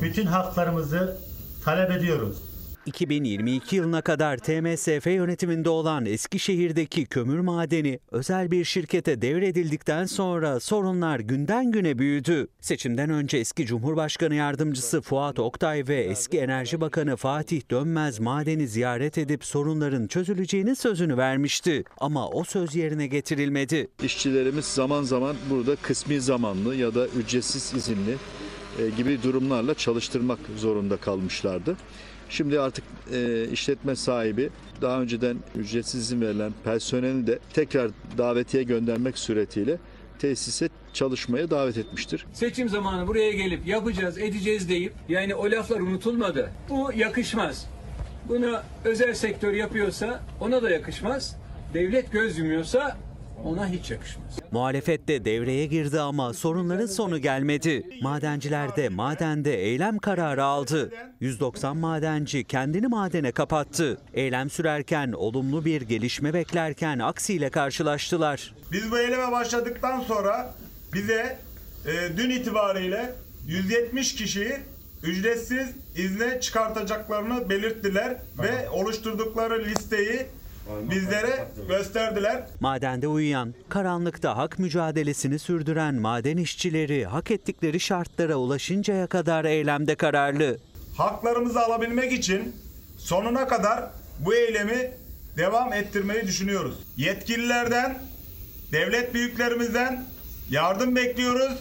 bütün haklarımızı talep ediyoruz.
2022 yılına kadar TMSF yönetiminde olan Eskişehir'deki kömür madeni özel bir şirkete devredildikten sonra sorunlar günden güne büyüdü. Seçimden önce eski Cumhurbaşkanı Yardımcısı Fuat Oktay ve eski Enerji Bakanı Fatih Dönmez madeni ziyaret edip sorunların çözüleceğini sözünü vermişti. Ama o söz yerine getirilmedi.
İşçilerimiz zaman zaman burada kısmi zamanlı ya da ücretsiz izinli e, gibi durumlarla çalıştırmak zorunda kalmışlardı. Şimdi artık e, işletme sahibi daha önceden ücretsiz izin verilen personeli de tekrar davetiye göndermek suretiyle tesise çalışmaya davet etmiştir.
Seçim zamanı buraya gelip yapacağız, edeceğiz deyip yani o laflar unutulmadı. Bu yakışmaz. Bunu özel sektör yapıyorsa ona da yakışmaz. Devlet göz yumuyorsa ona hiç yakışmaz.
Muhalefet de devreye girdi ama sorunların sonu gelmedi. Madenciler de madende eylem kararı aldı. 190 madenci kendini madene kapattı. Eylem sürerken olumlu bir gelişme beklerken aksiyle karşılaştılar.
Biz bu eyleme başladıktan sonra bize e, dün itibariyle 170 kişiyi ücretsiz izne çıkartacaklarını belirttiler ve oluşturdukları listeyi bizlere gösterdiler.
Madende uyuyan, karanlıkta hak mücadelesini sürdüren maden işçileri hak ettikleri şartlara ulaşıncaya kadar eylemde kararlı.
Haklarımızı alabilmek için sonuna kadar bu eylemi devam ettirmeyi düşünüyoruz. Yetkililerden, devlet büyüklerimizden yardım bekliyoruz.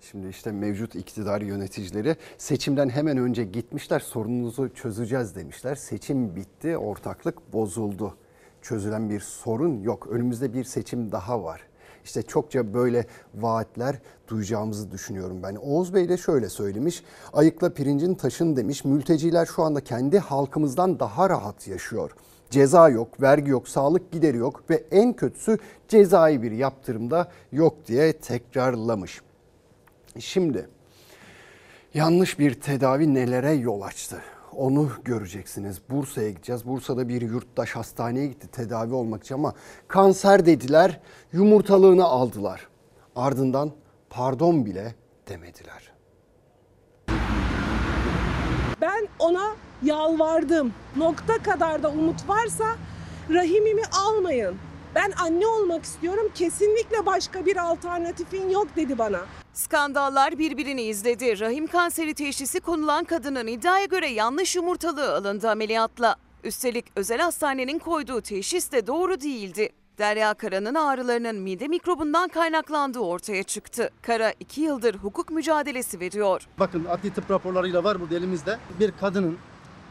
Şimdi işte mevcut iktidar yöneticileri seçimden hemen önce gitmişler sorununuzu çözeceğiz demişler. Seçim bitti, ortaklık bozuldu. Çözülen bir sorun yok. Önümüzde bir seçim daha var. İşte çokça böyle vaatler duyacağımızı düşünüyorum ben. Oğuz Bey de şöyle söylemiş. Ayıkla pirincin taşın demiş. Mülteciler şu anda kendi halkımızdan daha rahat yaşıyor. Ceza yok, vergi yok, sağlık gideri yok ve en kötüsü cezai bir yaptırımda yok diye tekrarlamış. Şimdi yanlış bir tedavi nelere yol açtı? Onu göreceksiniz. Bursa'ya gideceğiz. Bursa'da bir yurttaş hastaneye gitti tedavi olmak için ama kanser dediler, yumurtalığını aldılar. Ardından pardon bile demediler.
Ben ona yalvardım. Nokta kadar da umut varsa rahimimi almayın. Ben anne olmak istiyorum. Kesinlikle başka bir alternatifin yok dedi bana.
Skandallar birbirini izledi. Rahim kanseri teşhisi konulan kadının iddiaya göre yanlış yumurtalığı alındı ameliyatla. Üstelik özel hastanenin koyduğu teşhis de doğru değildi. Derya Kara'nın ağrılarının mide mikrobundan kaynaklandığı ortaya çıktı. Kara iki yıldır hukuk mücadelesi veriyor.
Bakın adli tıp raporlarıyla var burada elimizde. Bir kadının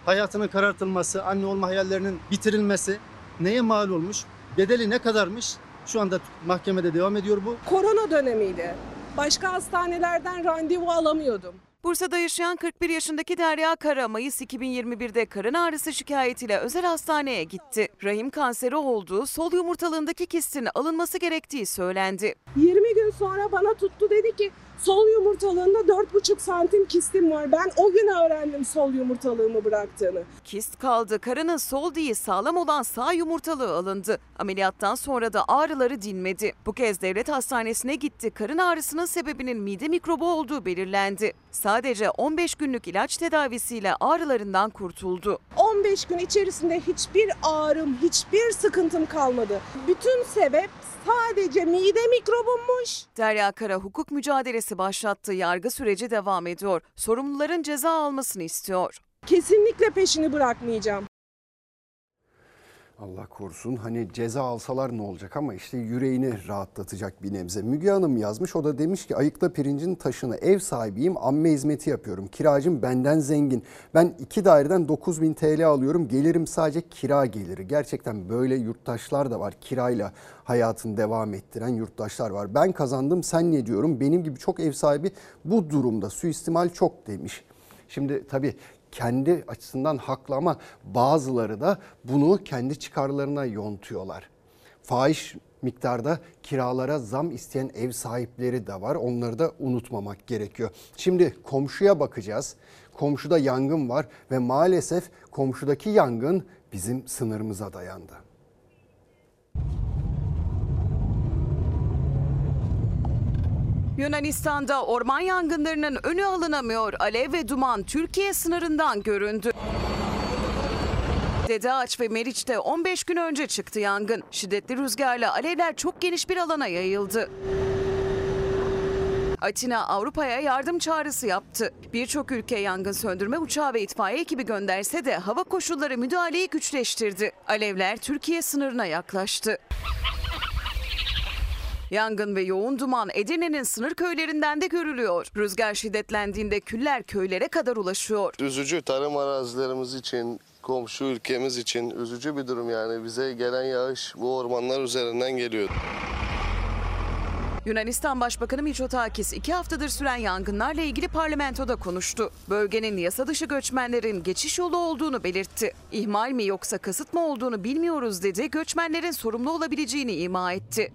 hayatının karartılması, anne olma hayallerinin bitirilmesi neye mal olmuş? Bedeli ne kadarmış? Şu anda mahkemede devam ediyor bu.
Korona dönemiydi. Başka hastanelerden randevu alamıyordum.
Bursa'da yaşayan 41 yaşındaki Derya Kara Mayıs 2021'de karın ağrısı şikayetiyle özel hastaneye gitti. Rahim kanseri olduğu, sol yumurtalığındaki kistin alınması gerektiği söylendi.
20 gün sonra bana tuttu dedi ki sol yumurtalığında 4,5 santim kistim var. Ben o gün öğrendim sol yumurtalığımı bıraktığını.
Kist kaldı. Karının sol değil sağlam olan sağ yumurtalığı alındı. Ameliyattan sonra da ağrıları dinmedi. Bu kez devlet hastanesine gitti. Karın ağrısının sebebinin mide mikrobu olduğu belirlendi. Sadece 15 günlük ilaç tedavisiyle ağrılarından kurtuldu.
15 gün içerisinde hiçbir ağrım, hiçbir sıkıntım kalmadı. Bütün sebep sadece mide mikrobummuş.
Derya Kara hukuk mücadelesi başlattı. Yargı süreci devam ediyor. Sorumluların ceza almasını istiyor.
Kesinlikle peşini bırakmayacağım.
Allah korusun hani ceza alsalar ne olacak ama işte yüreğini rahatlatacak bir nebze. Müge Hanım yazmış o da demiş ki ayıkla pirincin taşını ev sahibiyim amme hizmeti yapıyorum. Kiracım benden zengin. Ben iki daireden 9000 TL alıyorum gelirim sadece kira geliri. Gerçekten böyle yurttaşlar da var kirayla hayatını devam ettiren yurttaşlar var. Ben kazandım sen ne diyorum benim gibi çok ev sahibi bu durumda suistimal çok demiş. Şimdi tabii kendi açısından haklı ama bazıları da bunu kendi çıkarlarına yontuyorlar. Fahiş miktarda kiralara zam isteyen ev sahipleri de var. Onları da unutmamak gerekiyor. Şimdi komşuya bakacağız. Komşuda yangın var ve maalesef komşudaki yangın bizim sınırımıza dayandı.
Yunanistan'da orman yangınlarının önü alınamıyor. Alev ve duman Türkiye sınırından göründü. Dede Ağaç ve Meriç'te 15 gün önce çıktı yangın. Şiddetli rüzgarla alevler çok geniş bir alana yayıldı. Atina Avrupa'ya yardım çağrısı yaptı. Birçok ülke yangın söndürme uçağı ve itfaiye ekibi gönderse de hava koşulları müdahaleyi güçleştirdi. Alevler Türkiye sınırına yaklaştı. Yangın ve yoğun duman Edirne'nin sınır köylerinden de görülüyor. Rüzgar şiddetlendiğinde küller köylere kadar ulaşıyor.
Üzücü tarım arazilerimiz için, komşu ülkemiz için üzücü bir durum yani. Bize gelen yağış bu ormanlar üzerinden geliyor.
Yunanistan Başbakanı Mitsotakis iki haftadır süren yangınlarla ilgili parlamentoda konuştu. Bölgenin yasa dışı göçmenlerin geçiş yolu olduğunu belirtti. İhmal mi yoksa kasıt mı olduğunu bilmiyoruz dedi. Göçmenlerin sorumlu olabileceğini ima etti.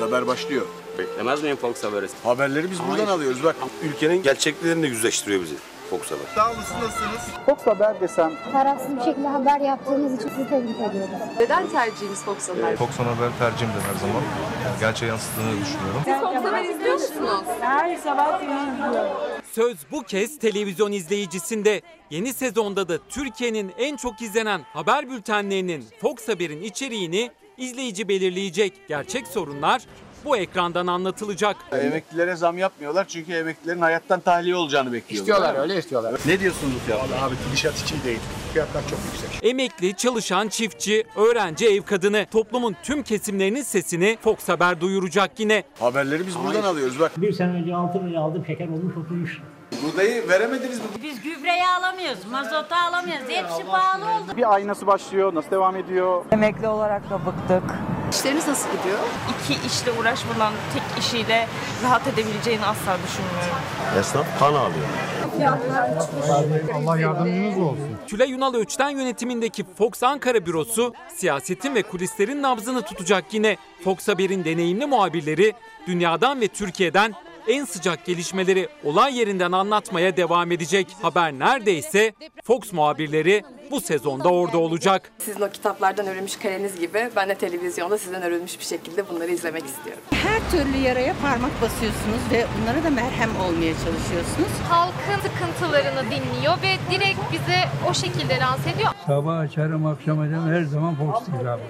Haber başlıyor.
Beklemez miyim Fox Haber'i?
Haberleri biz buradan alıyoruz. Bak ülkenin gerçeklerini de yüzleştiriyor bizi Fox Haber. Sağ olasın nasılsınız?
Fox Haber desem. Tarafsız bir şekilde haber yaptığınız için sizi tebrik ediyoruz.
Neden tercihiniz Fox Haber?
Fox Haber tercihimdir her zaman. Yani gerçeği yansıttığını düşünüyorum.
Siz Fox Haber izliyor musunuz?
Her sabah izliyorum.
Söz bu kez televizyon izleyicisinde. Yeni sezonda da Türkiye'nin en çok izlenen haber bültenlerinin Fox Haber'in içeriğini izleyici belirleyecek. Gerçek sorunlar
bu ekrandan anlatılacak.
Emeklilere zam yapmıyorlar çünkü emeklilerin hayattan tahliye olacağını bekliyorlar.
İstiyorlar, öyle istiyorlar.
Ne diyorsunuz bu fiyatlara?
Abi gidişat hiç iyi değil. Fiyatlar çok yüksek. Emekli, çalışan, çiftçi, öğrenci, ev kadını toplumun tüm kesimlerinin sesini Fox Haber duyuracak yine.
Haberleri biz buradan alıyoruz bak.
Bir sene önce 6 liraya aldım şeker olmuş 33
Buğdayı veremediniz mi?
Biz gübreyi alamıyoruz, mazotu alamıyoruz. Hepsi pahalı oldu.
Bir ay nasıl başlıyor, nasıl devam ediyor?
Emekli olarak da bıktık. İşleriniz nasıl gidiyor? İki işle uğraşmadan tek işiyle rahat edebileceğini asla düşünmüyorum.
Esnaf kan ağlıyor.
Allah yardımcınız olsun. Tülay Ünal Öçten yönetimindeki Fox Ankara bürosu siyasetin ve kulislerin nabzını tutacak yine. Fox Haber'in deneyimli muhabirleri dünyadan ve Türkiye'den en sıcak gelişmeleri olay yerinden anlatmaya devam edecek. Haber neredeyse Fox muhabirleri bu sezonda orada olacak.
Sizin o kitaplardan örülmüş kaleniz gibi ben de televizyonda sizden örülmüş bir şekilde bunları izlemek istiyorum.
Her türlü yaraya parmak basıyorsunuz ve bunlara da merhem olmaya çalışıyorsunuz.
Halkın sıkıntılarını dinliyor ve direkt bize o şekilde lanse ediyor.
Sabah açarım, akşam açarım, her zaman Fox abi.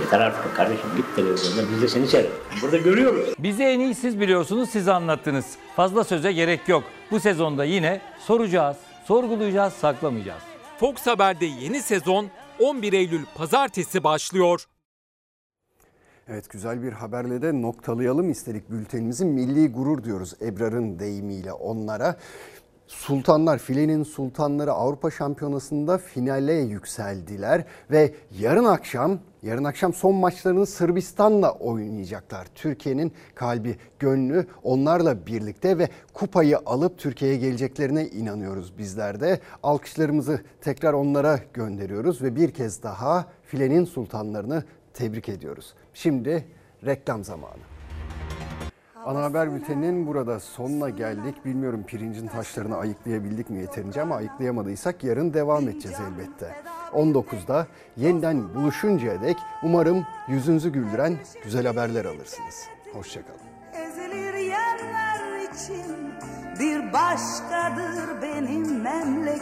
Yeter artık kardeşim git televizyonda biz de seni seyret. Burada görüyoruz.
Bizi en iyi siz biliyorsunuz, siz anlattınız. Fazla söze gerek yok. Bu sezonda yine soracağız, sorgulayacağız, saklamayacağız.
Fox Haber'de yeni sezon 11 Eylül pazartesi başlıyor.
Evet güzel bir haberle de noktalayalım istedik bültenimizi. Milli gurur diyoruz Ebrar'ın deyimiyle onlara. Sultanlar, filenin sultanları Avrupa Şampiyonası'nda finale yükseldiler ve yarın akşam yarın akşam son maçlarını Sırbistan'la oynayacaklar. Türkiye'nin kalbi, gönlü onlarla birlikte ve kupayı alıp Türkiye'ye geleceklerine inanıyoruz bizler de. Alkışlarımızı tekrar onlara gönderiyoruz ve bir kez daha filenin sultanlarını tebrik ediyoruz. Şimdi reklam zamanı. Ana haber bülteninin burada sonuna geldik. Bilmiyorum pirincin taşlarını ayıklayabildik mi yeterince ama ayıklayamadıysak yarın devam edeceğiz elbette. 19'da yeniden buluşuncaya dek umarım yüzünüzü güldüren güzel haberler alırsınız. Hoşçakalın.
Ezilir yerler için bir başkadır benim memleketim.